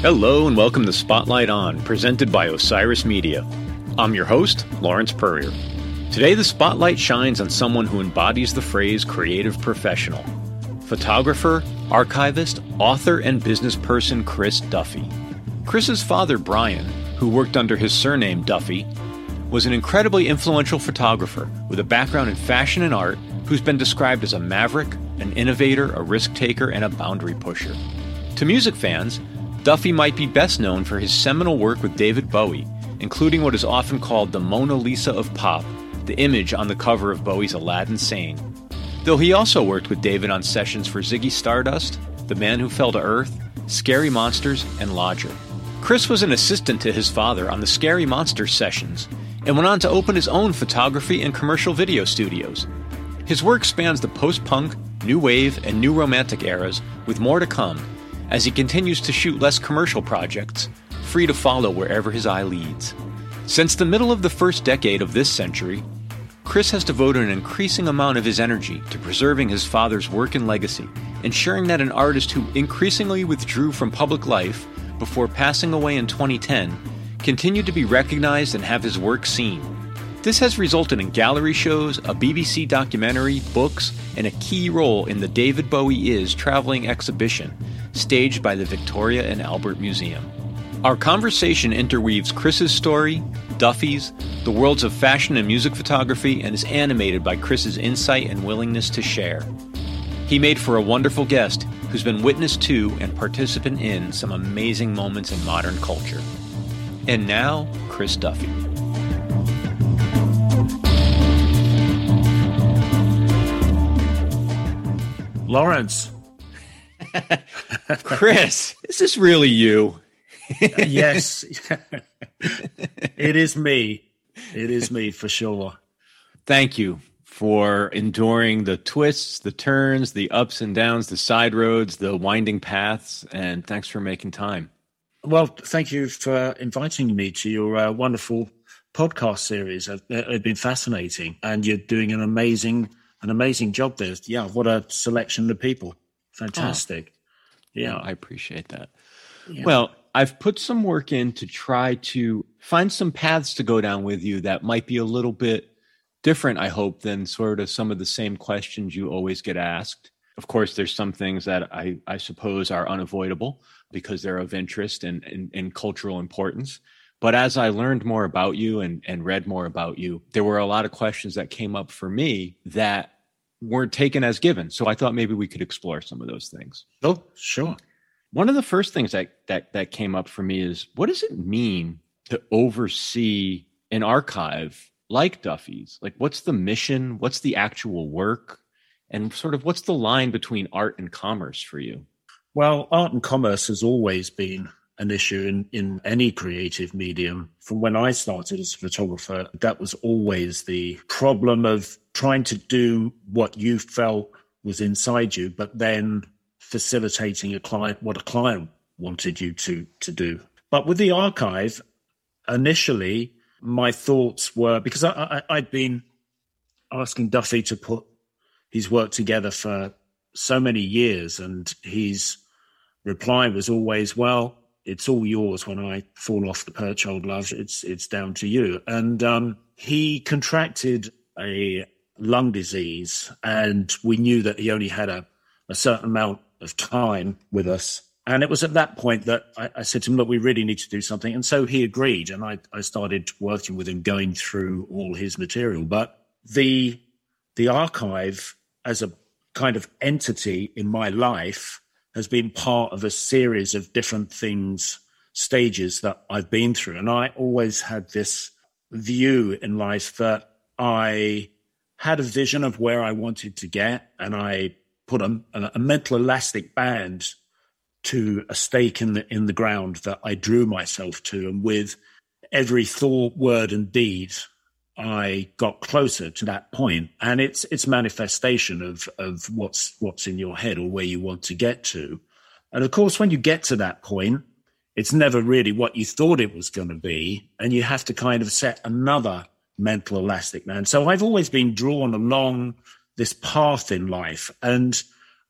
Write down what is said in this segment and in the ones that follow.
Hello and welcome to Spotlight On, presented by Osiris Media. I'm your host, Lawrence Peryer. Today, the spotlight shines on someone who embodies the phrase creative professional photographer, archivist, author, and business person Chris Duffy. Chris's father, Brian, who worked under his surname Duffy, was an incredibly influential photographer with a background in fashion and art who's been described as a maverick, an innovator, a risk taker, and a boundary pusher. To music fans, Duffy might be best known for his seminal work with David Bowie, including what is often called the Mona Lisa of pop, the image on the cover of Bowie's Aladdin Sane. Though he also worked with David on sessions for Ziggy Stardust, The Man Who Fell to Earth, Scary Monsters, and Lodger. Chris was an assistant to his father on the Scary Monsters sessions and went on to open his own photography and commercial video studios. His work spans the post punk, new wave, and new romantic eras, with more to come as he continues to shoot less commercial projects, free to follow wherever his eye leads. Since the middle of the first decade of this century, Chris has devoted an increasing amount of his energy to preserving his father's work and legacy, ensuring that an artist who increasingly withdrew from public life before passing away in 2010 continued to be recognized and have his work seen. This has resulted in gallery shows, a BBC documentary, books, and a key role in the David Bowie Is traveling exhibition, staged by the Victoria and Albert Museum. Our conversation interweaves Chris's story, Duffy's, the worlds of fashion and music photography, and is animated by Chris's insight and willingness to share. He made for a wonderful guest who's been witness to and participant in some amazing moments in modern culture. And now, Chris Duffy. Lawrence. Chris, is this really you? Yes. it is me. It is me for sure. Thank you for enduring the twists, the turns, the ups and downs, the side roads, the winding paths, and thanks for making time. Well, thank you for inviting me to your uh, wonderful podcast series. It's been fascinating, and you're doing an amazing, an amazing job there. Yeah, what a selection of people! Fantastic. Oh, yeah, I appreciate that. Yeah. Well, I've put some work in to try to find some paths to go down with you that might be a little bit different, I hope, than sort of some of the same questions you always get asked. Of course, there's some things that I, I suppose are unavoidable because they're of interest and, and, and cultural importance. But as I learned more about you and, and read more about you, there were a lot of questions that came up for me that weren't taken as given. So I thought maybe we could explore some of those things. Oh, sure. One of the first things that that that came up for me is what does it mean to oversee an archive like Duffy's? Like what's the mission? What's the actual work? And sort of what's the line between art and commerce for you? Well, art and commerce has always been an issue in, in any creative medium. From when I started as a photographer, that was always the problem of trying to do what you felt was inside you, but then facilitating a client what a client wanted you to to do. But with the archive, initially my thoughts were because I, I, I'd been asking Duffy to put his work together for so many years, and his reply was always, "Well, it's all yours when I fall off the perch, old love. It's it's down to you. And um, he contracted a lung disease, and we knew that he only had a, a certain amount of time with us. And it was at that point that I, I, said to him, "Look, we really need to do something." And so he agreed, and I, I started working with him, going through all his material. But the the archive as a kind of entity in my life has been part of a series of different things, stages that I've been through. And I always had this view in life that I had a vision of where I wanted to get, and I put a, a mental elastic band to a stake in the in the ground that I drew myself to, and with every thought, word, and deed, I got closer to that point. and it's it's manifestation of of what's what's in your head or where you want to get to, and of course, when you get to that point, it's never really what you thought it was going to be. And you have to kind of set another mental elastic man. So I've always been drawn along this path in life. And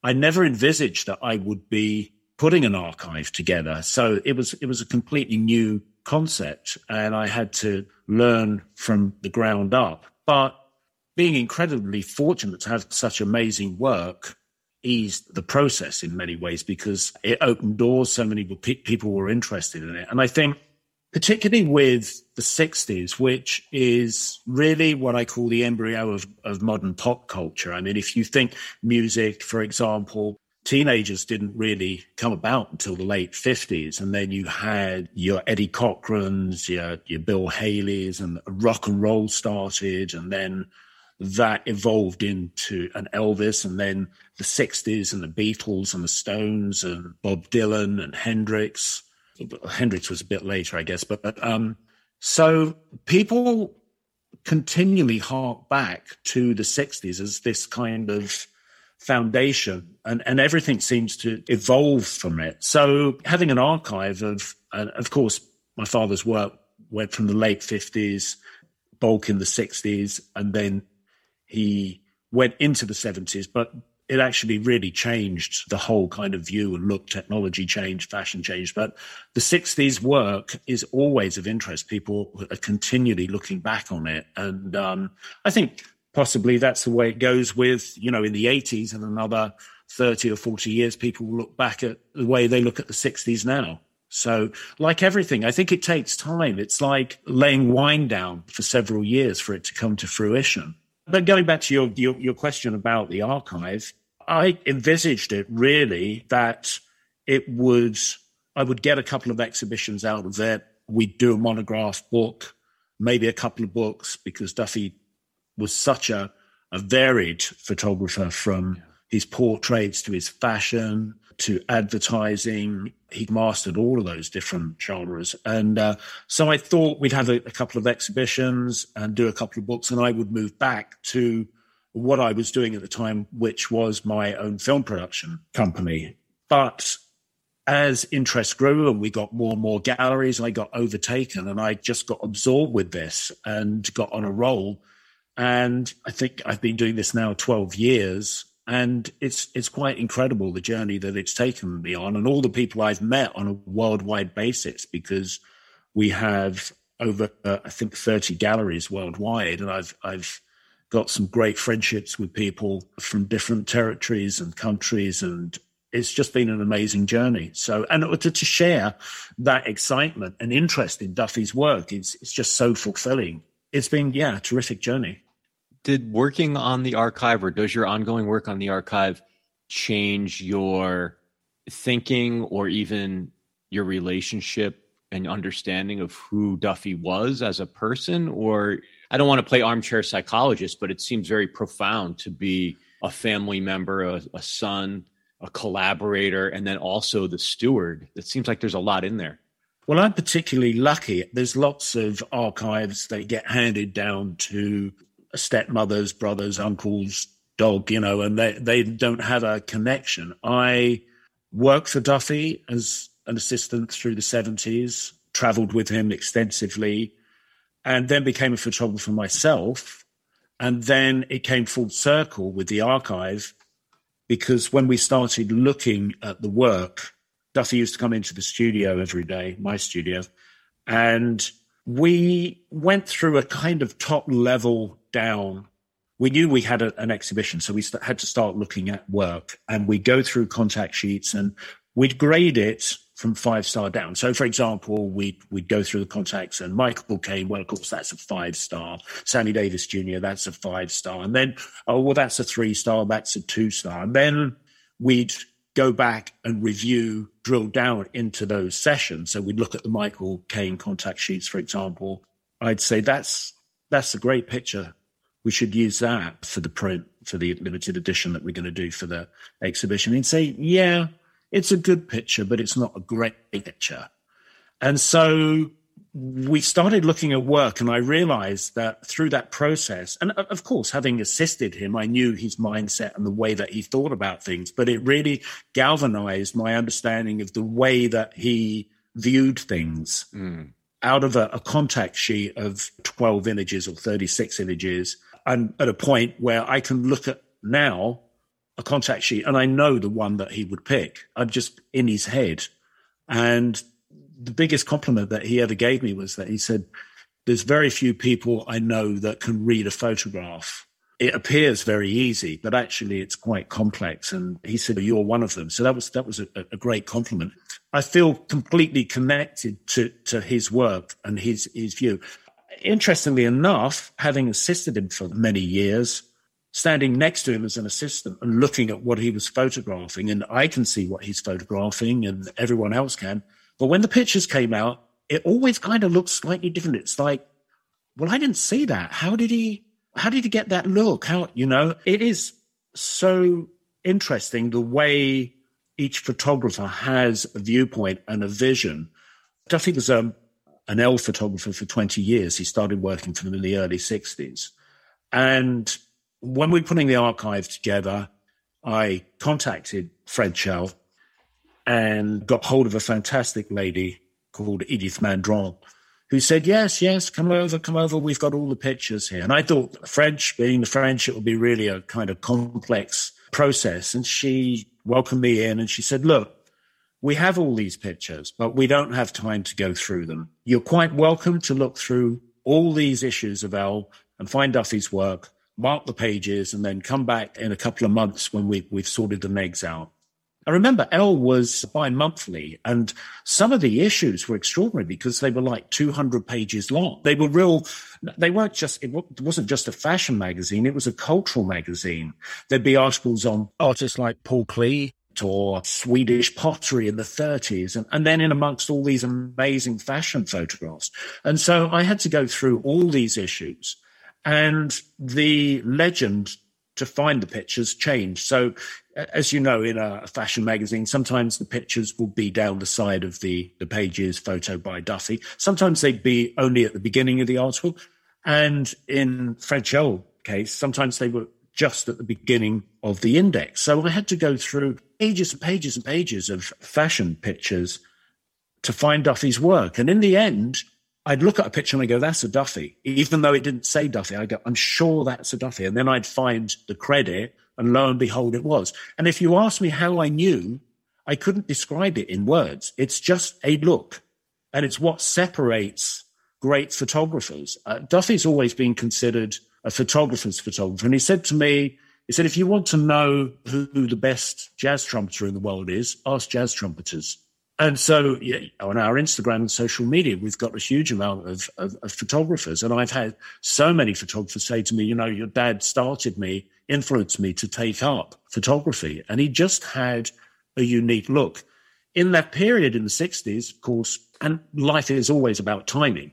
I never envisaged that I would be putting an archive together. So it was, it was a completely new concept and I had to learn from the ground up. But being incredibly fortunate to have such amazing work eased the process in many ways because it opened doors. So many people were interested in it. And I think particularly with the 60s, which is really what I call the embryo of, of modern pop culture. I mean, if you think music, for example, teenagers didn't really come about until the late 50s. And then you had your Eddie Cochrans, your, your Bill Haleys, and rock and roll started. And then that evolved into an Elvis, and then the 60s, and the Beatles, and the Stones, and Bob Dylan, and Hendrix. Hendrix was a bit later, I guess. But um, so people continually hark back to the 60s as this kind of foundation and, and everything seems to evolve from it. So having an archive of, uh, of course, my father's work went from the late 50s, bulk in the 60s, and then he went into the 70s, but it actually really changed the whole kind of view and look. Technology changed, fashion changed, but the 60s work is always of interest. People are continually looking back on it. And um, I think possibly that's the way it goes with, you know, in the 80s and another 30 or 40 years, people will look back at the way they look at the 60s now. So, like everything, I think it takes time. It's like laying wine down for several years for it to come to fruition. But going back to your, your, your question about the archive, I envisaged it really that it would, I would get a couple of exhibitions out of it. We'd do a monograph book, maybe a couple of books, because Duffy was such a, a varied photographer from his portraits to his fashion to advertising. He'd mastered all of those different genres. And uh, so I thought we'd have a, a, couple of exhibitions and do a couple of books, and I would move back to what I was doing at the time, which was my own film production company. But as interest grew and we got more and more galleries, I got overtaken and I just got absorbed with this and got on a roll and I think I've been doing this now 12 years. And it's it's quite incredible the journey that it's taken me on, and all the people I've met on a worldwide basis, because we have over uh, I think 30 galleries worldwide, and I've I've got some great friendships with people from different territories and countries, and it's just been an amazing journey. So, and to, to share that excitement and interest in Duffy's work, it's it's just so fulfilling it's been yeah a terrific journey did working on the archive or does your ongoing work on the archive change your thinking or even your relationship and understanding of who Duffy was as a person or I don't want to play armchair psychologist but it seems very profound to be a family member a, a son a collaborator and then also the steward it seems like there's a lot in there well, I'm particularly lucky. There's lots of archives that get handed down to stepmothers, brothers, uncles, dog, you know, and they, they don't have a connection. I worked for Duffy as an assistant through the 70s, traveled with him extensively, and then became a photographer myself. And then it came full circle with the archive because when we started looking at the work, Duffy used to come into the studio every day, my studio, and we went through a kind of top level down. We knew we had a, an exhibition, so we st- had to start looking at work, and we go through contact sheets and we'd grade it from five star down. So, for example, we'd, we'd go through the contacts and Michael Caine, well, of course, that's a five star. Sammy Davis Jr., that's a five star. And then, oh, well, that's a three star, that's a two star. And then we'd go back and review, drill down into those sessions. So we'd look at the Michael Caine contact sheets, for example. I'd say that's that's a great picture. We should use that for the print for the limited edition that we're going to do for the exhibition. And say, yeah, it's a good picture, but it's not a great picture. And so we started looking at work and I realized that through that process, and of course, having assisted him, I knew his mindset and the way that he thought about things, but it really galvanized my understanding of the way that he viewed things mm. out of a, a contact sheet of 12 images or 36 images. And at a point where I can look at now a contact sheet and I know the one that he would pick. I'm just in his head. And the biggest compliment that he ever gave me was that he said, There's very few people I know that can read a photograph. It appears very easy, but actually it's quite complex. And he said, You're one of them. So that was that was a, a great compliment. I feel completely connected to, to his work and his his view. Interestingly enough, having assisted him for many years, standing next to him as an assistant and looking at what he was photographing, and I can see what he's photographing, and everyone else can but when the pictures came out, it always kind of looks slightly different. It's like, well, I didn't see that. How did he? How did he get that look? How you know? It is so interesting the way each photographer has a viewpoint and a vision. Duffy was um, an Elle photographer for 20 years. He started working for them in the early 60s. And when we were putting the archive together, I contacted French Elle and got hold of a fantastic lady called Edith Mandron, who said, Yes, yes, come over, come over. We've got all the pictures here. And I thought, French, being the French, it would be really a kind of complex process. And she welcomed me in and she said, Look, we have all these pictures, but we don't have time to go through them. You're quite welcome to look through all these issues of Elle and find Duffy's work, mark the pages, and then come back in a couple of months when we, we've sorted the negs out. I remember Elle was bi monthly, and some of the issues were extraordinary because they were like 200 pages long. They were real, they weren't just, it wasn't just a fashion magazine, it was a cultural magazine. There'd be articles on artists like Paul Klee or Swedish pottery in the 30s, and, and then in amongst all these amazing fashion photographs. And so I had to go through all these issues. And the legend to find the pictures changed. So as you know, in a fashion magazine, sometimes the pictures will be down the side of the, the pages, photo by Duffy. Sometimes they'd be only at the beginning of the article. And in French Elle case, sometimes they were just at the beginning of the index. So I had to go through pages and pages and pages of fashion pictures to find Duffy's work. And in the end, I'd look at a picture and I go, that's a Duffy. Even though it didn't say Duffy, I go, I'm sure that's a Duffy. And then I'd find the credit and lo and behold, it was. And if you ask me how I knew, I couldn't describe it in words. It's just a look. And it's what separates great photographers. Uh, Duffy's always been considered a photographer's photographer. And he said to me, he said, if you want to know who, who the best jazz trumpeter in the world is, ask jazz trumpeters. And so yeah, on our Instagram and social media, we've got a huge amount of, of, of, photographers. And I've had so many photographers say to me, you know, your dad started me, influenced me to take up photography. And he just had a unique look. In that period in the 60s, of course, and life is always about timing.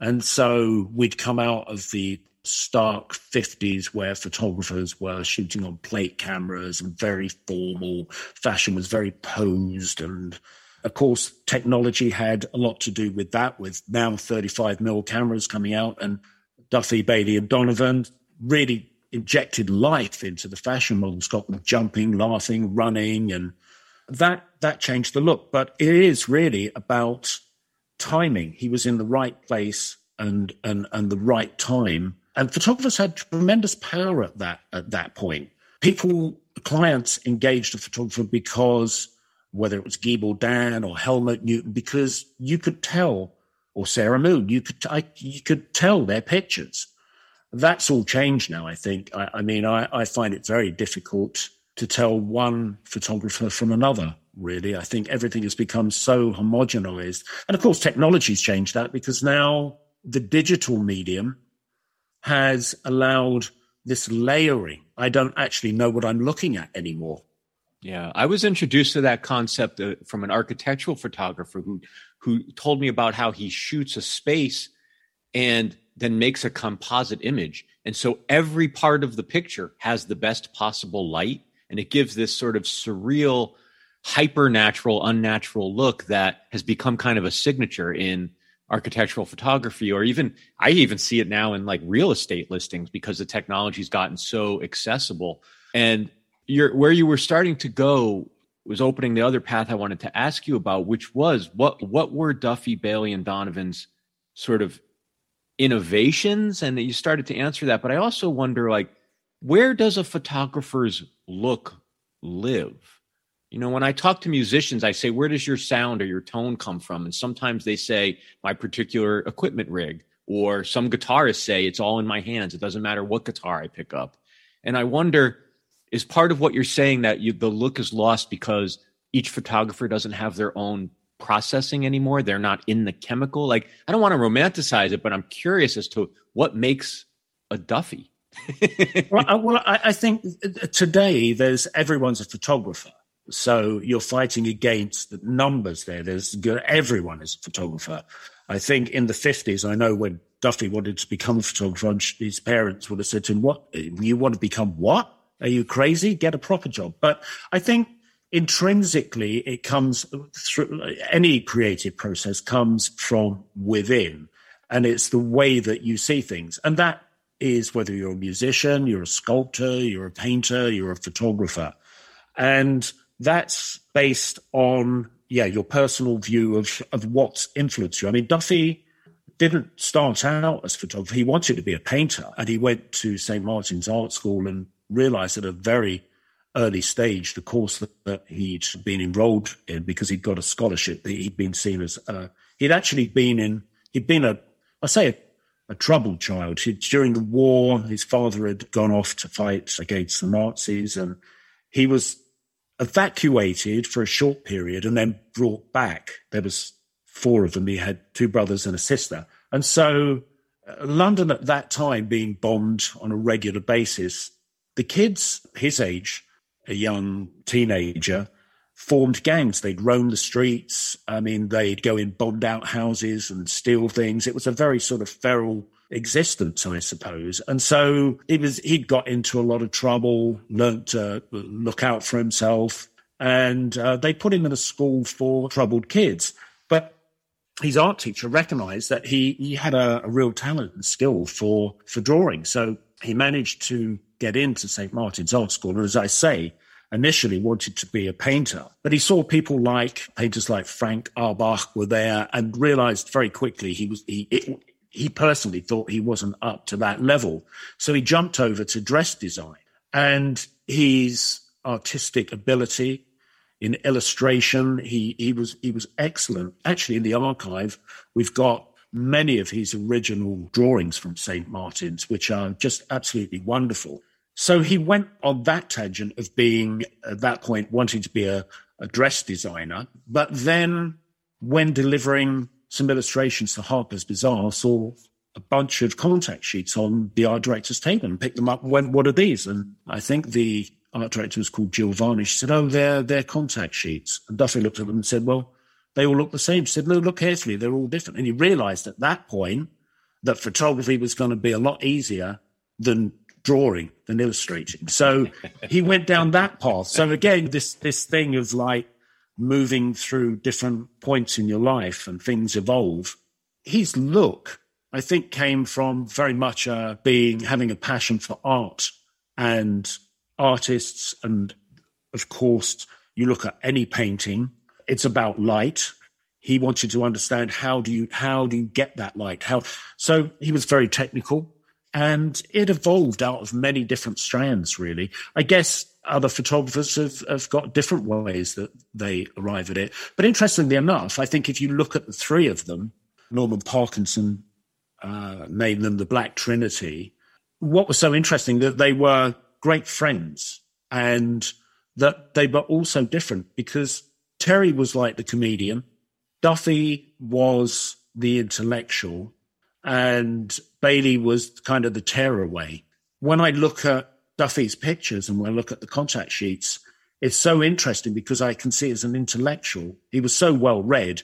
And so we'd come out of the stark 50s where photographers were shooting on plate cameras and very formal. Fashion was very posed and of course, technology had a lot to do with that, with now 35 mil cameras coming out, and Duffy, Bailey, and Donovan really injected life into the fashion models, got them jumping, laughing, running, and that that changed the look. But it is really about timing. He was in the right place and and and the right time. And photographers had tremendous power at that at that point. People, clients engaged a photographer because whether it was Guy Bourdin or Helmut Newton, because you could tell, or Sarah Moon, you could I, you could tell their pictures. That's all changed now. I think. I, I mean, I, I find it very difficult to tell one photographer from another. Really, I think everything has become so homogenized, and of course, technology's changed that because now the digital medium has allowed this layering. I don't actually know what I'm looking at anymore. Yeah, I was introduced to that concept uh, from an architectural photographer who who told me about how he shoots a space and then makes a composite image. And so every part of the picture has the best possible light and it gives this sort of surreal hypernatural unnatural look that has become kind of a signature in architectural photography or even I even see it now in like real estate listings because the technology's gotten so accessible and you're where you were starting to go was opening the other path I wanted to ask you about, which was what what were Duffy, Bailey, and Donovan's sort of innovations? And you started to answer that, but I also wonder like where does a photographer's look live? You know, when I talk to musicians, I say, where does your sound or your tone come from? And sometimes they say, my particular equipment rig. Or some guitarists say, it's all in my hands. It doesn't matter what guitar I pick up. And I wonder, is part of what you're saying that you, the look is lost because each photographer doesn't have their own processing anymore? They're not in the chemical. Like, I don't want to romanticize it, but I'm curious as to what makes a Duffy. well, I, well I, I think uh, today there's everyone's a photographer. So you're fighting against the numbers there. There's everyone is a photographer. I think in the 50s, I know when Duffy wanted to become a photographer, his parents would have said to him, What? You want to become what? Are you crazy? Get a proper job. But I think intrinsically, it comes through any creative process comes from within. And it's the way that you see things. And that is whether you're a musician, you're a sculptor, you're a painter, you're a photographer. And that's based on, yeah, your personal view of, of what's influenced you. I mean, Duffy didn't start out as a photographer. He wanted to be a painter and he went to St. Martin's Art School and realized at a very early stage the course that, that he'd been enrolled in because he'd got a scholarship. That he'd been seen as, uh, he'd actually been in, he'd been a, I say a a troubled child. He, during the war, his father had gone off to fight against the Nazis, and he was evacuated for a short period and then brought back. There was four of them. He had two brothers and a sister, and so uh, London at that time being bombed on a regular basis, the kids his age, a young teenager, formed gangs. They'd roam the streets. I mean, they'd go in bombed out houses and steal things. It was a very sort of feral existence, I suppose. And so he was, he'd got into a lot of trouble, learnt to look out for himself. And uh, they put him in a school for troubled kids. But his art teacher recognized that he, he had a, a real talent and skill for, for drawing. So he managed to get into St. Martin's Art School. And as I say, initially wanted to be a painter, but he saw people like painters like Frank Auerbach were there and realized very quickly he was, he, it, he personally thought he wasn't up to that level. So he jumped over to dress design and his artistic ability in illustration, he, he was, he was excellent. Actually, in the archive, we've got many of his original drawings from St. Martin's, which are just absolutely wonderful. So he went on that tangent of being, at that point, wanting to be a, a dress designer. But then, when delivering some illustrations to Harper's Bazaar, saw a bunch of contact sheets on the art director's table and picked them up and went, What are these? And I think the art director was called Giovanni. She said, Oh, they're, they're contact sheets. And Duffy looked at them and said, Well, they all look the same. She said, No, look carefully. They're all different. And he realized at that point that photography was going to be a lot easier than drawing than illustrating. So he went down that path. So again, this this thing of like moving through different points in your life and things evolve. His look, I think, came from very much uh, being having a passion for art and artists, and of course, you look at any painting, it's about light. He wanted to understand how do you how do you get that light? How so he was very technical and it evolved out of many different strands, really. I guess other photographers have, have got different ways that they arrive at it. But interestingly enough, I think if you look at the three of them, Norman Parkinson uh, named them the Black Trinity. What was so interesting that they were great friends and that they were also different because Terry was like the comedian, Duffy was the intellectual, and Bailey was kind of the tearaway. When I look at Duffy's pictures and when I look at the contact sheets, it's so interesting because I can see as an intellectual, he was so well read.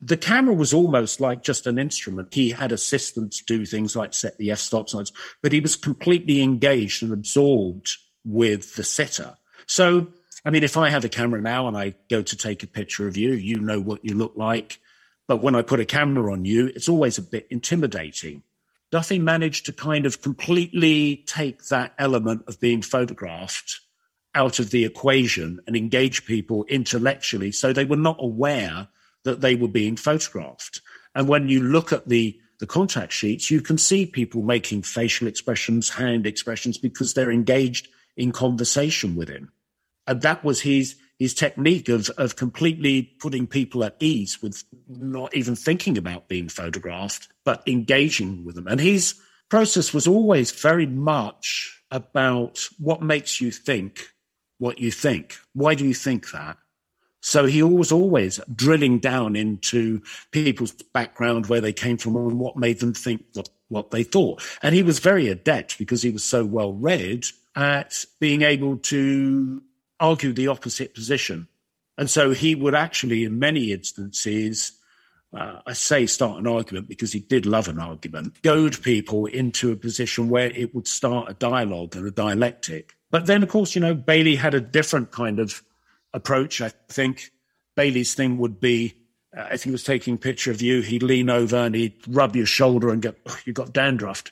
The camera was almost like just an instrument. He had assistants do things like set the f stop signs, but he was completely engaged and absorbed with the sitter. So, I mean, if I have a camera now and I go to take a picture of you, you know what you look like. But when I put a camera on you, it's always a bit intimidating. Duffy managed to kind of completely take that element of being photographed out of the equation and engage people intellectually so they were not aware that they were being photographed. And when you look at the the contact sheets, you can see people making facial expressions, hand expressions, because they're engaged in conversation with him. And that was his his technique of of completely putting people at ease with not even thinking about being photographed, but engaging with them. And his process was always very much about what makes you think what you think. Why do you think that? So he was always drilling down into people's background, where they came from, and what made them think what, what they thought. And he was very adept because he was so well read at being able to argue the opposite position. And so he would actually, in many instances, uh, I say start an argument because he did love an argument, goad people into a position where it would start a dialogue and a dialectic. But then, of course, you know, Bailey had a different kind of approach. I think Bailey's thing would be uh, if he was taking a picture of you, he'd lean over and he'd rub your shoulder and go, oh, you got dandruff.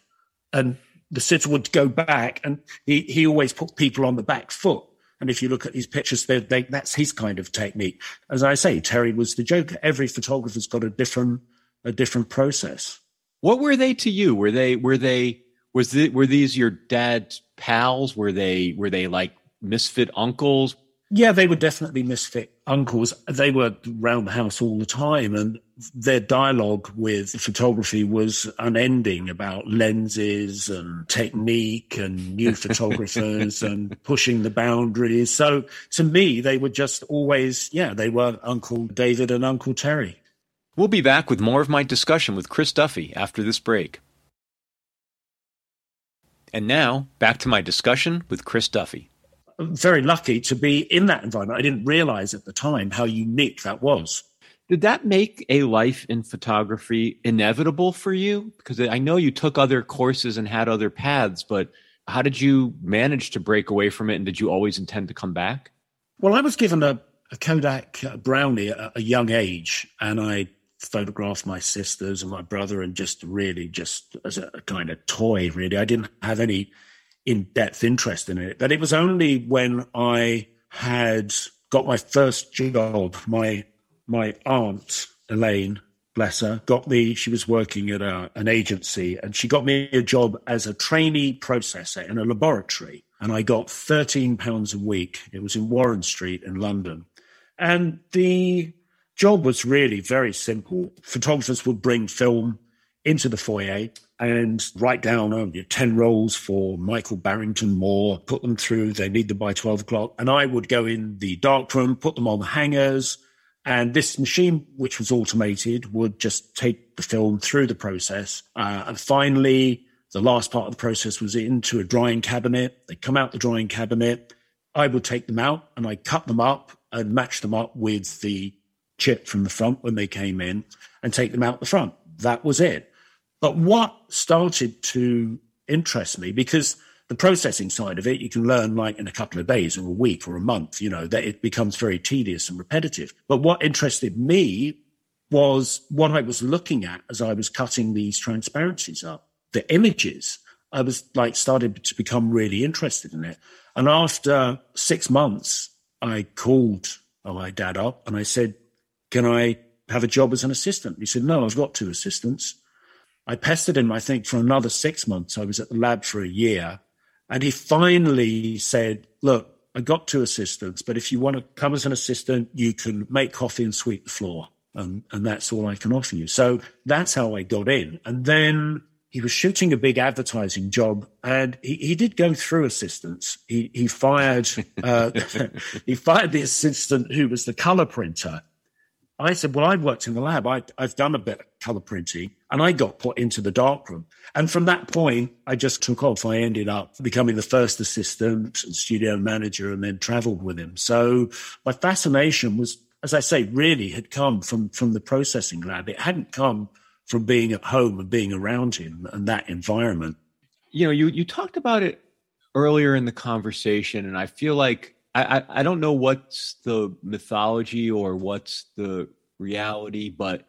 And the sitter would go back and he, he always put people on the back foot. And if you look at his pictures, they, they, that's his kind of technique. As I say, Terry was the joker. Every photographer's got a different, a different process. What were they to you? Were they, were they, was the, were these your dad's pals? Were they, were they like misfit uncles? Yeah, they were definitely misfit uncles. They were around the house all the time, and their dialogue with photography was unending about lenses and technique and new photographers and pushing the boundaries. So to me, they were just always, yeah, they were Uncle David and Uncle Terry. We'll be back with more of my discussion with Chris Duffy after this break. And now, back to my discussion with Chris Duffy very lucky to be in that environment. I didn't realize at the time how unique that was. Did that make a life in photography inevitable for you? Because I know you took other courses and had other paths, but how did you manage to break away from it? And did you always intend to come back? Well, I was given a, a Kodak Brownie at a young age, and I photographed my sisters and my brother, and just really just as a, a kind of toy, really. I didn't have any in depth interest in it. But it was only when I had got my first job, my my aunt Elaine, bless her, got me. She was working at a, an agency, and she got me a job as a trainee processor in a laboratory. And I got thirteen pounds a week. It was in Warren Street in London, and the job was really very simple. Photographers would bring film into the foyer and write down oh, 10 rolls for Michael Barrington Moore, put them through. They need them by 12 o'clock. And I would go in the darkroom, put them on the hangers. And this machine, which was automated, would just take the film through the process. Uh, and finally, the last part of the process was into a drying cabinet. They come out the drying cabinet. I would take them out and I cut them up and match them up with the chip from the front when they came in and take them out the front. That was it. But what started to interest me, because the processing side of it, you can learn like in a couple of days or a week or a month, you know, that it becomes very tedious and repetitive. But what interested me was what I was looking at as I was cutting these transparencies up, the images. I was like started to become really interested in it. And after six months, I called oh, my dad up and I said, Can I have a job as an assistant? He said, No, I've got two assistants. I pestered him, I think, for another six months. I was at the lab for a year. And he finally said, Look, I got two assistants, but if you want to come as an assistant, you can make coffee and sweep the floor. And, and that's all I can offer you. So that's how I got in. And then he was shooting a big advertising job and he, he did go through assistants. He, he fired, uh, he fired the assistant who was the color printer I said, well, I've worked in the lab. I, have done a bit of color printing and I got put into the darkroom. And from that point, I just took off. I ended up becoming the first assistant and studio manager and then traveled with him. So my fascination was, as I say, really had come from, from the processing lab. It hadn't come from being at home and being around him and that environment. You know, you, you talked about it earlier in the conversation and I feel like I, I don't know what's the mythology or what's the reality, but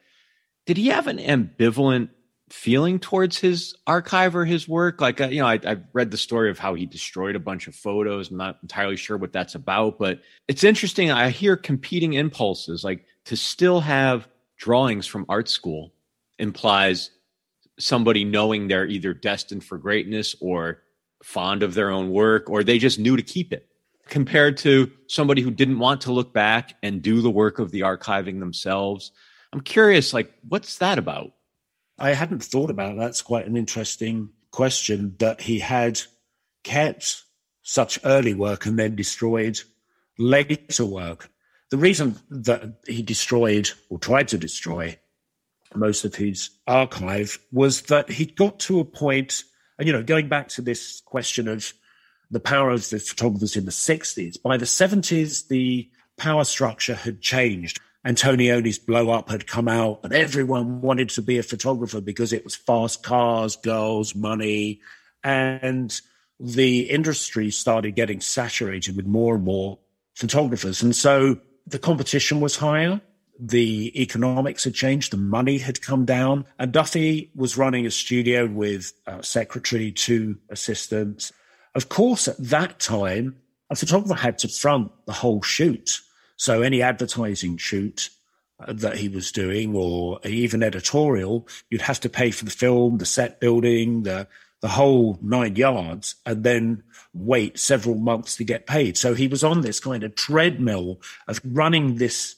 did he have an ambivalent feeling towards his archive or his work? Like, uh, you know, I, I read the story of how he destroyed a bunch of photos. I'm not entirely sure what that's about, but it's interesting. I hear competing impulses, like to still have drawings from art school implies somebody knowing they're either destined for greatness or fond of their own work, or they just knew to keep it compared to somebody who didn't want to look back and do the work of the archiving themselves. I'm curious, like, what's that about? I hadn't thought about that. That's quite an interesting question that he had kept such early work and then destroyed later work. The reason that he destroyed or tried to destroy most of his archive was that he got to a point, and you know, going back to this question of the power of the photographers in the 60s, by the 70s, the power structure had changed. Antonioni's blow up had come out, and everyone wanted to be a photographer because it was fast cars, girls, money. And the industry started getting saturated with more and more photographers. And so the competition was higher. The economics had changed. The money had come down. And Duffy was running a studio with a secretary, two assistants. Of course, at that time, a photographer had to front the whole shoot. So any advertising shoot uh, that he was doing or even editorial, you'd have to pay for the film, the set building, the the whole nine yards, and then wait several months to get paid. So he was on this kind of treadmill of running this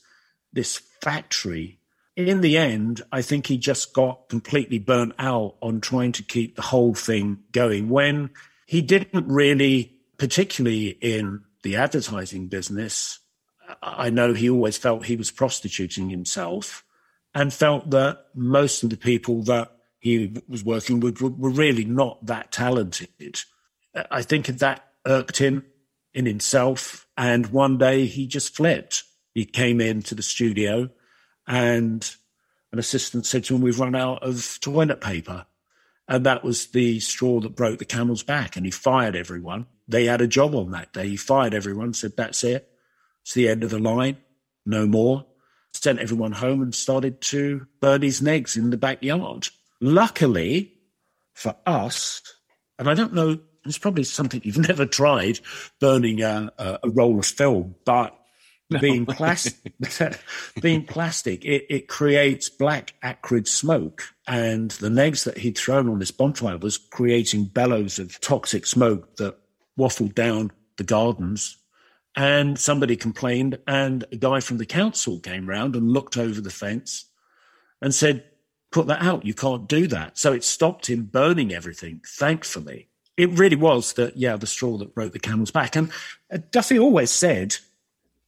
this factory. In the end, I think he just got completely burnt out on trying to keep the whole thing going when he didn't really, particularly in the advertising business, I know he always felt he was prostituting himself and felt that most of the people that he was working with were, really not that talented. I think that irked him in himself. And one day he just flipped. He came into the studio and an assistant said to him, We've run out of toilet paper. And that was the straw that broke the camel's back. And he fired everyone. They had a job on that day. He fired everyone, said, That's it. It's the end of the line. No more. Sent everyone home and started to burn his negs in the backyard. Luckily for us, and I don't know, it's probably something you've never tried burning a, a roll of film, but no. being plastic, being plastic, it, it creates black acrid smoke. And the negs that he'd thrown on this bonfire was creating bellows of toxic smoke that waffled down the gardens and somebody complained, and a guy from the council came round and looked over the fence and said, Put that out. You can't do that. So it stopped him burning everything, thankfully. It really was that, yeah, the straw that broke the camel's back. And uh, Duffy always said,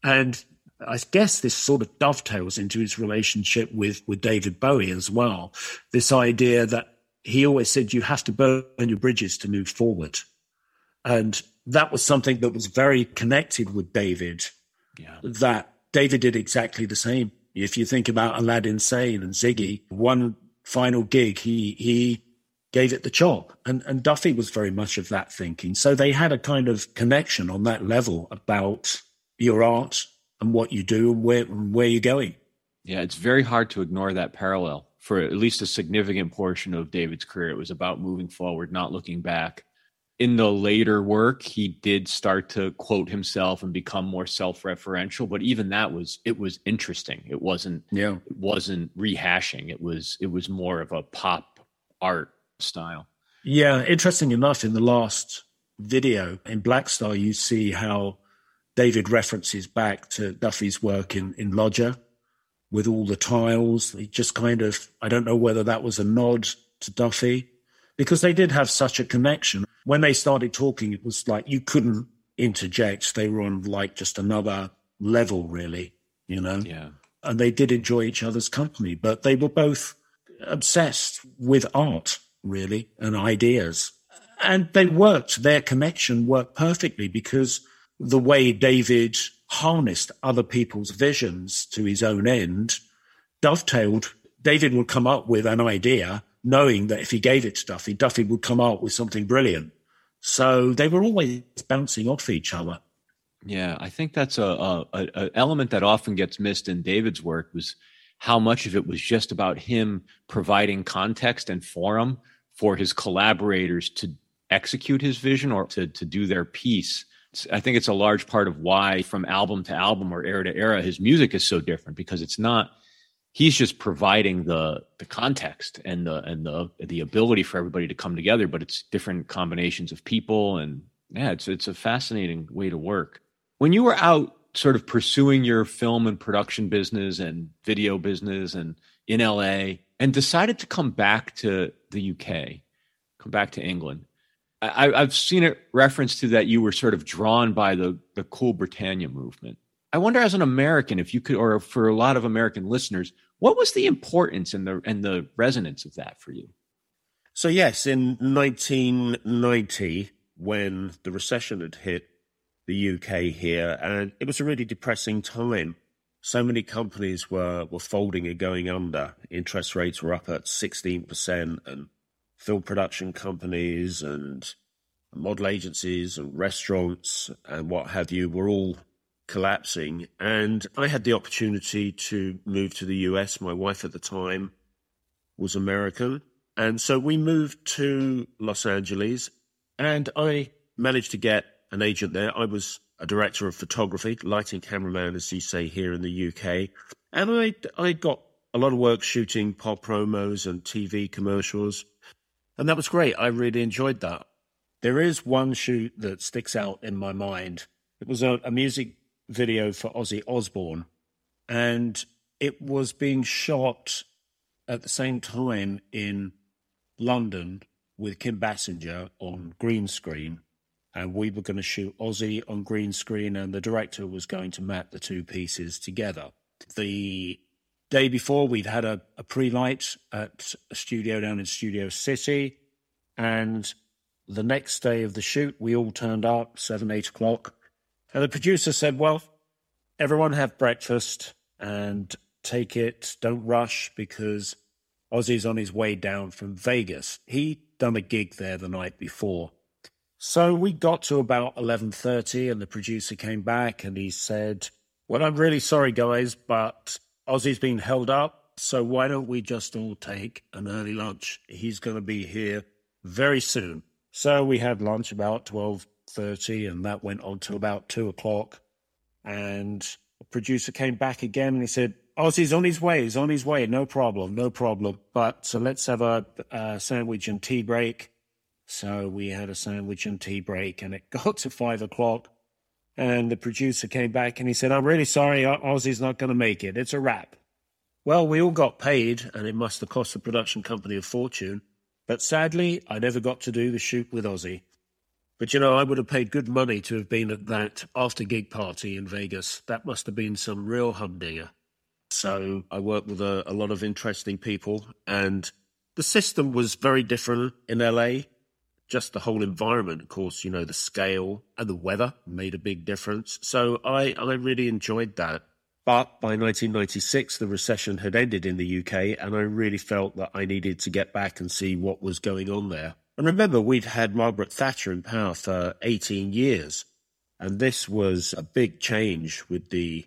and I guess this sort of dovetails into his relationship with, with David Bowie as well. This idea that he always said you have to burn your bridges to move forward. And that was something that was very connected with David. Yeah. That David did exactly the same. If you think about Aladdin Sane and Ziggy, one final gig, he he gave it the chop. And and Duffy was very much of that thinking. So they had a kind of connection on that level about your art and what you do and where and where you're going. Yeah, it's very hard to ignore that parallel for at least a significant portion of David's career. It was about moving forward, not looking back. In the later work he did start to quote himself and become more self-referential but even that was it was interesting. It wasn't yeah. it wasn't rehashing. It was it was more of a pop art style. Yeah interesting enough in the last video in Blackstar you see how david references back to duffy's work in in lodger with all the tiles he just kind of i don't know whether that was a nod to duffy because they did have such a connection. When they started talking, it was like you couldn't interject. They were on like just another level, really, you know? Yeah. And they did enjoy each other's company, but they were both obsessed with art, really, and ideas. And they worked, their connection worked perfectly because the way David harnessed other people's visions to his own end dovetailed. David would come up with an idea knowing that if he gave it to Duffy, Duffy would come out with something brilliant. So they were always bouncing off each other. Yeah, I think that's a, a, a element that often gets missed in David's work was how much of it was just about him providing context and forum for his collaborators to execute his vision or to, to do their piece. I think it's a large part of why, from album to album or era to era, his music is so different because it's not. He's just providing the the context and the and the the ability for everybody to come together, but it's different combinations of people and yeah, it's it's a fascinating way to work. When you were out sort of pursuing your film and production business and video business and in LA and decided to come back to the UK, come back to England. I, have seen it referenced to that you were sort of drawn by the the Cool Britannia movement. I wonder, as an American, if you could, or for a lot of American listeners, what was the importance and the and the resonance of that for you? So yes, in 1990, when the recession had hit the UK here, and it was a really depressing time. So many companies were, were folding and going under. Interest rates were up at 16%, and film production companies and model agencies and restaurants and what have you were all collapsing. And I had the opportunity to move to the US. My wife at the time was American. And so we moved to Los Angeles, and I managed to get an agent there. I was a director of photography, lighting cameraman, as you say here in the UK, and I I got a lot of work shooting pop promos and TV commercials, and that was great. I really enjoyed that. There is one shoot that sticks out in my mind. It was a, a music video for Ozzy Osbourne, and it was being shot at the same time in London with Kim Basinger on green screen and we were going to shoot Ozzy on green screen, and the director was going to map the two pieces together. The day before, we'd had a, a pre light at a studio down in Studio City, and the next day of the shoot, we all turned up, seven, eight o'clock, and the producer said, Well, everyone have breakfast and take it, don't rush, because Ozzy's on his way down from Vegas. He'd done a gig there the night before. So we got to about 11:30 and the producer came back and he said, "Well, I'm really sorry guys, but Ozzy's been held up, so why don't we just all take an early lunch? He's going to be here very soon." So we had lunch about 12:30 and that went on to about 2 o'clock and the producer came back again and he said, Ozzy's on his way. He's on his way. No problem. No problem. But so let's have a, a sandwich and tea break. So we had a sandwich and tea break, and it got to five o'clock. And the producer came back and he said, I'm really sorry, Ozzy's not going to make it. It's a wrap. Well, we all got paid, and it must have cost the production company a fortune. But sadly, I never got to do the shoot with Ozzy. But you know, I would have paid good money to have been at that after gig party in Vegas. That must have been some real humdinger. So I worked with a, a lot of interesting people, and the system was very different in LA just the whole environment, of course, you know, the scale and the weather made a big difference. So I, I really enjoyed that. But by 1996, the recession had ended in the UK, and I really felt that I needed to get back and see what was going on there. And remember, we'd had Margaret Thatcher in power for 18 years, and this was a big change with the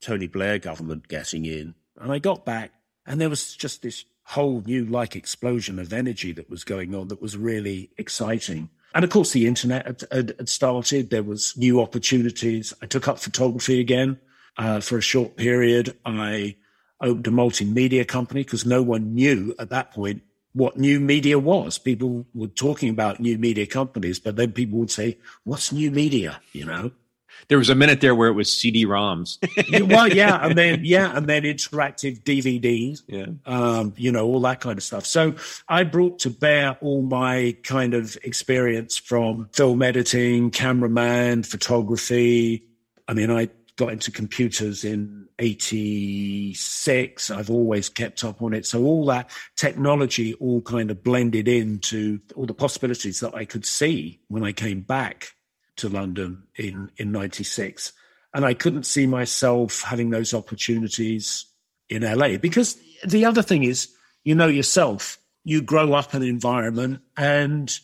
Tony Blair government getting in. And I got back, and there was just this whole new like explosion of energy that was going on that was really exciting. And of course, the internet had, had, had started. There was new opportunities. I took up photography again uh, for a short period. I opened a multimedia company because no one knew at that point what new media was. People were talking about new media companies, but then people would say, "What's new media?" You know. There was a minute there where it was CD-ROMs. well, yeah, and then yeah, and then interactive DVDs. Yeah, um, you know all that kind of stuff. So I brought to bear all my kind of experience from film editing, cameraman, photography. I mean, I got into computers in 86 i've always kept up on it so all that technology all kind of blended into all the possibilities that i could see when i came back to London in in '96, and I couldn't see myself having those opportunities in LA because the other thing is, you know yourself, you grow up in an environment and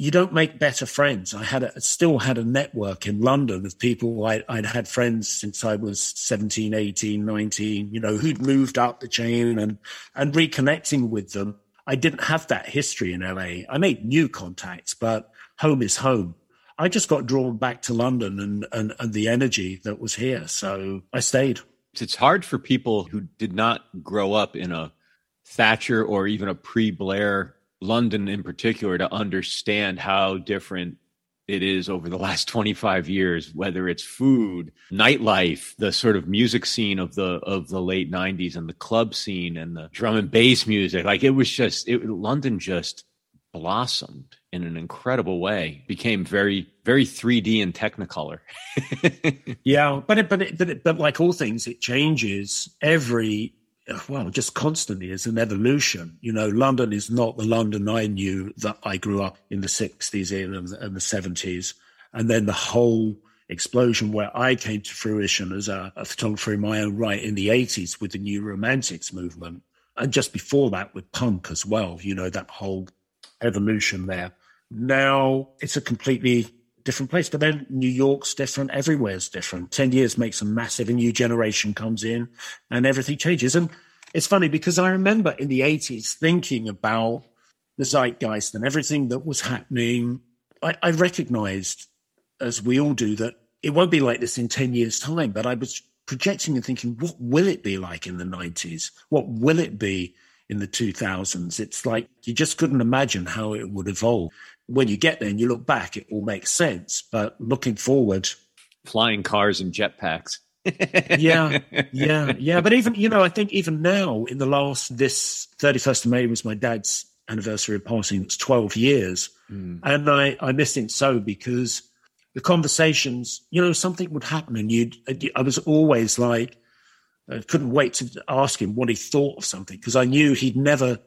you don't make better friends. I had a, still had a network in London of people I, would had friends since I was 17, 18, 19, you know, who'd moved up the chain and, and reconnecting with them. I didn't have that history in LA. I made new contacts, but home is home. I just got drawn back to London and, and, and the energy that was here. So I stayed. It's hard for people who did not grow up in a Thatcher or even a pre Blair London in particular to understand how different it is over the last 25 years whether it's food nightlife the sort of music scene of the of the late 90s and the club scene and the drum and bass music like it was just it, london just blossomed in an incredible way became very very 3d and technicolor yeah but it, but it, but, it, but like all things it changes every well, just constantly as an evolution. You know, London is not the London I knew that I grew up in the 60s in and, and the 70s. And then the whole explosion where I came to fruition as a, a, photographer in my own right in the 80s with the New Romantics movement. And just before that with punk as well, you know, that whole evolution there. Now it's a completely different place. But then New York's different, everywhere's different. 10 years makes a massive, a new generation comes in and everything changes. And it's funny because I remember in the 80s thinking about the zeitgeist and everything that was happening. I, I recognized, as we all do, that it won't be like this in 10 years' time, but I was projecting and thinking, what will it be like in the 90s? What will it be in the 2000s? It's like you just couldn't imagine how it would evolve when you get there and you look back, it all makes sense. But looking forward, flying cars and jetpacks. yeah, yeah, yeah. But even you know, I think even now, in the last this thirty first of May was my dad's anniversary of passing. It's twelve years, mm. and I I miss it so because the conversations, you know, something would happen, and you'd I was always like. I couldn't wait to ask him what he thought of something because I knew he'd never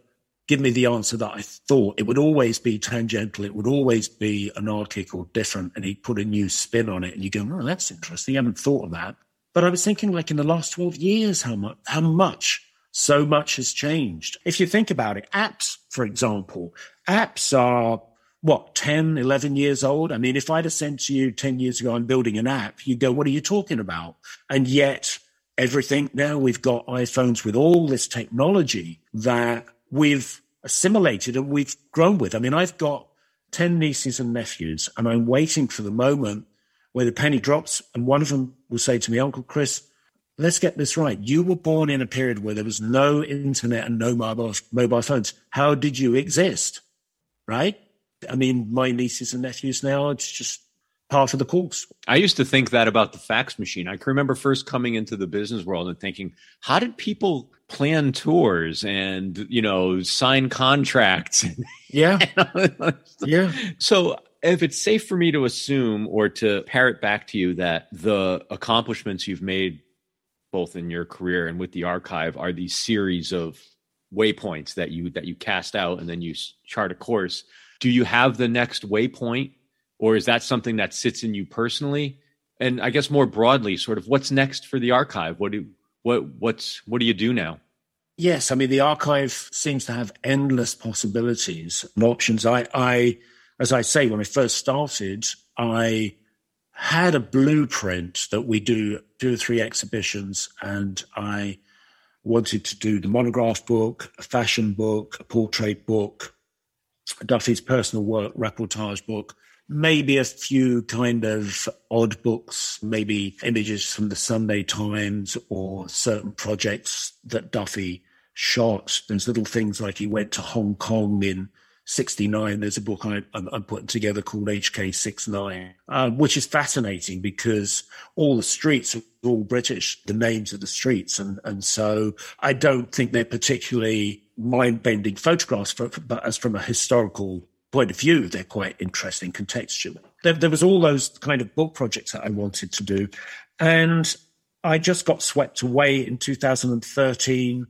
give me the answer that I thought. It would always be tangential. It would always be anarchic or different. And he'd put a new spin on it. And you go, oh, that's interesting. I haven't thought of that. But I was thinking like in the last 12 years, how much, how much, so much has changed. If you think about it, apps, for example, apps are what, 10, 11 years old? I mean, if I'd have sent to you 10 years ago, I'm building an app, you'd go, what are you talking about? And yet everything now we've got iPhones with all this technology that we've assimilated and we've grown with. I mean, I've got 10 nieces and nephews, and I'm waiting for the moment where the penny drops, and one of them will say to me, Uncle Chris, let's get this right. You were born in a period where there was no internet and no mobile, mobile phones. How did you exist? Right? I mean, my nieces and nephews now, it's just part of the course. I used to think that about the fax machine. I can remember first coming into the business world and thinking, how did people plan tours and you know sign contracts yeah yeah so if it's safe for me to assume or to parrot back to you that the accomplishments you've made both in your career and with the archive are these series of waypoints that you that you cast out and then you chart a course do you have the next waypoint or is that something that sits in you personally and i guess more broadly sort of what's next for the archive what do what what's what do you do now? Yes, I mean the archive seems to have endless possibilities and options. I, I, as I say, when I first started, I had a blueprint that we do two or three exhibitions, and I wanted to do the monograph book, a fashion book, a portrait book, Duffy's personal work reportage book, maybe a few kind of odd books, maybe images from the Sunday Times or certain projects that Duffy shot. There's little things like he went to Hong Kong in 69. There's a book I, am putting together called HK69, uh, which is fascinating because all the streets are all British, the names of the streets. And, and so I don't think they're particularly mind bending photographs, for, but as from a historical point of view, they're quite interesting contextually. There, there was all those kind of book projects that I wanted to do. And I just got swept away in 2013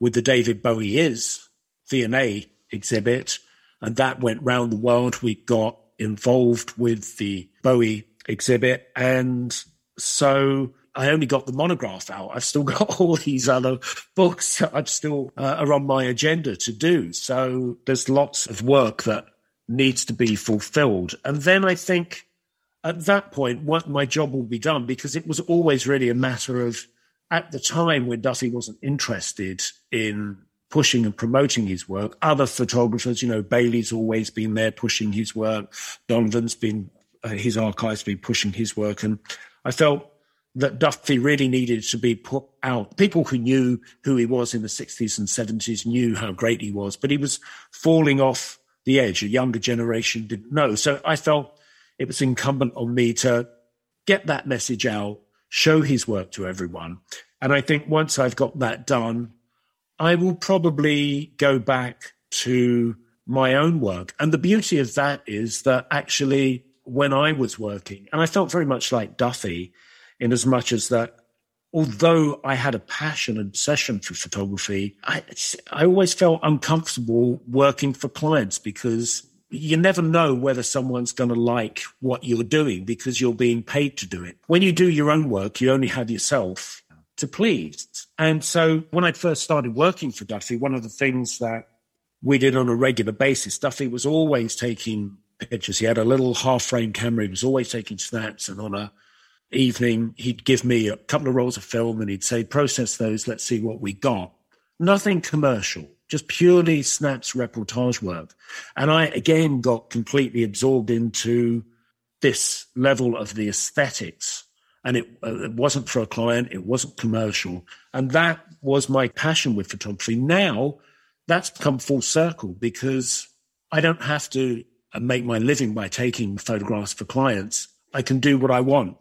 with the David Bowie Is V&A exhibit. And that went round the world. We got involved with the Bowie exhibit. And so I only got the monograph out. I've still got all these other books that I've still uh, are on my agenda to do. So there's lots of work that needs to be fulfilled. And then I think at that point, what my job will be done because it was always really a matter of at the time when Duffy wasn't interested in pushing and promoting his work, other photographers, you know, Bailey's always been there pushing his work. Donovan's been, uh, his archive's been pushing his work. And I felt that Duffy really needed to be put out. People who knew who he was in the 60s and 70s knew how great he was, but he was falling off the edge. A younger generation didn't know. So I felt it was incumbent on me to get that message out, show his work to everyone. And I think once I've got that done, I will probably go back to my own work. And the beauty of that is that actually, when I was working, and I felt very much like Duffy, in as much as that although I had a passion and obsession for photography, I, I always felt uncomfortable working for clients because you never know whether someone's going to like what you're doing because you're being paid to do it. When you do your own work, you only have yourself to please. And so when I first started working for Duffy, one of the things that we did on a regular basis, Duffy was always taking pictures. He had a little half frame camera. He was always taking snaps and on a evening, he'd give me a couple of rolls of film and he'd say, process those, let's see what we got. Nothing commercial, just purely snaps reportage work. And I again got completely absorbed into this level of the aesthetics. And it, uh, it wasn't for a client, it wasn't commercial. And that was my passion with photography. Now that's come full circle because I don't have to make my living by taking photographs for clients. I can do what I want.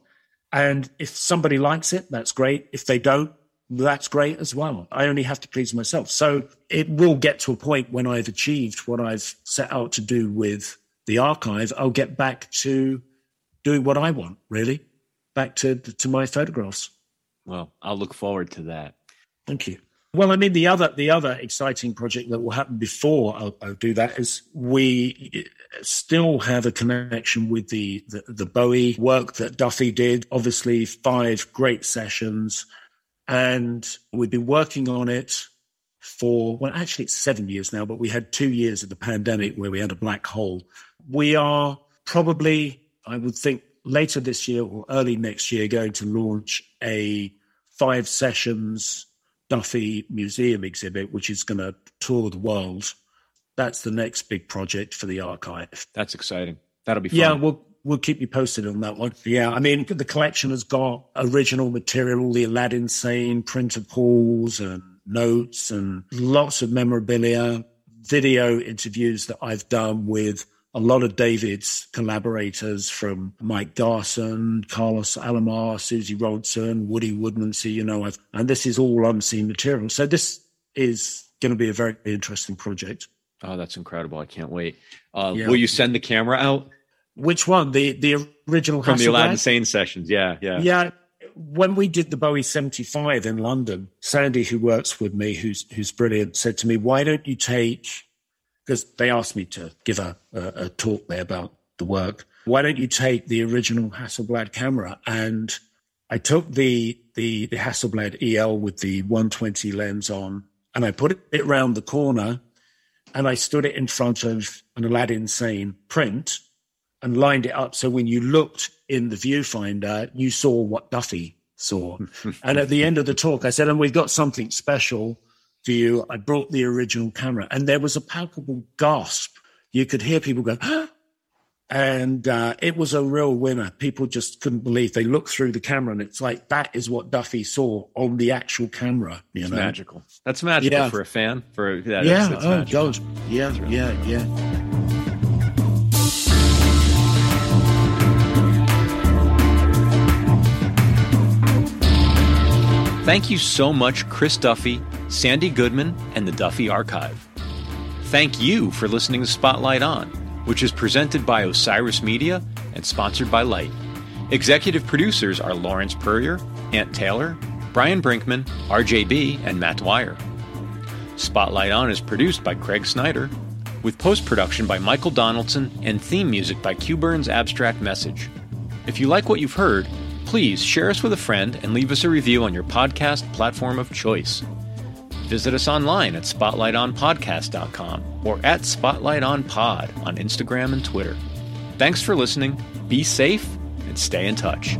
And if somebody likes it, that's great. If they don't, that's great as well. I only have to please myself. So it will get to a point when I've achieved what I've set out to do with the archive. I'll get back to doing what I want, really, back to, to my photographs. Well, I'll look forward to that. Thank you. Well, I mean, the other the other exciting project that will happen before I'll, I'll do that is we uh, still have a connection with the, the, the Bowie work that Duffy did. Obviously, five great sessions, and we've been working on it for well, actually, it's seven years now. But we had two years of the pandemic where we had a black hole. We are probably, I would think, later this year or early next year, going to launch a five sessions Duffy Museum exhibit, which is going to tour the world. That's the next big project for the archive. That's exciting. That'll be fun. Yeah, we'll we'll keep you posted on that one. Yeah, I mean the collection has got original material, the Aladdin Sane printer pools and notes and lots of memorabilia, video interviews that I've done with a lot of David's collaborators from Mike Garson, Carlos Alomar, Suzi Ronson, Woody Woodmansey, you know, I've, and this is all unseen material. So this is going to be a very interesting project. Oh, that's incredible. I can't wait. Uh, yeah. Will you send the camera out? Which one? The the original from the Aladdin Sane sessions. Yeah, yeah. Yeah. When we did the Bowie 75 in London, Sandy, who works with me, who's who's brilliant, said to me, Why don't you take because they asked me to give a, a, a, talk there about the work. Why don't you take the original Hasselblad camera? And I took the, the, the Hasselblad EL with the 120 lens on and I put it around the corner and I stood it in front of an Aladdin Sane print and lined it up. So when you looked in the viewfinder, you saw what Duffy saw. and at the end of the talk, I said, and we've got something special you. I brought the original camera, and there was a palpable gasp. You could hear people go, huh? and uh, it was a real winner. People just couldn't believe. They looked through the camera, and it's like that is what Duffy saw on the actual camera. You it's know? magical. That's magical yeah. for a fan. For yeah, yeah, it's oh God, yeah, really yeah, yeah. Thank you so much, Chris Duffy, Sandy Goodman, and the Duffy Archive. Thank you for listening to Spotlight On, which is presented by Osiris Media and sponsored by Light. Executive producers are Lawrence Peryer, Ant Taylor, Brian Brinkman, RJB, and Matt Dwyer. Spotlight On is produced by Craig Snyder, with post production by Michael Donaldson and theme music by Q Burns Abstract Message. If you like what you've heard, please share us with a friend and leave us a review on your podcast platform of choice. Visit us online at spotlightonpodcast.com or at spotlightonpod on Instagram and Twitter. Thanks for listening. Be safe and stay in touch.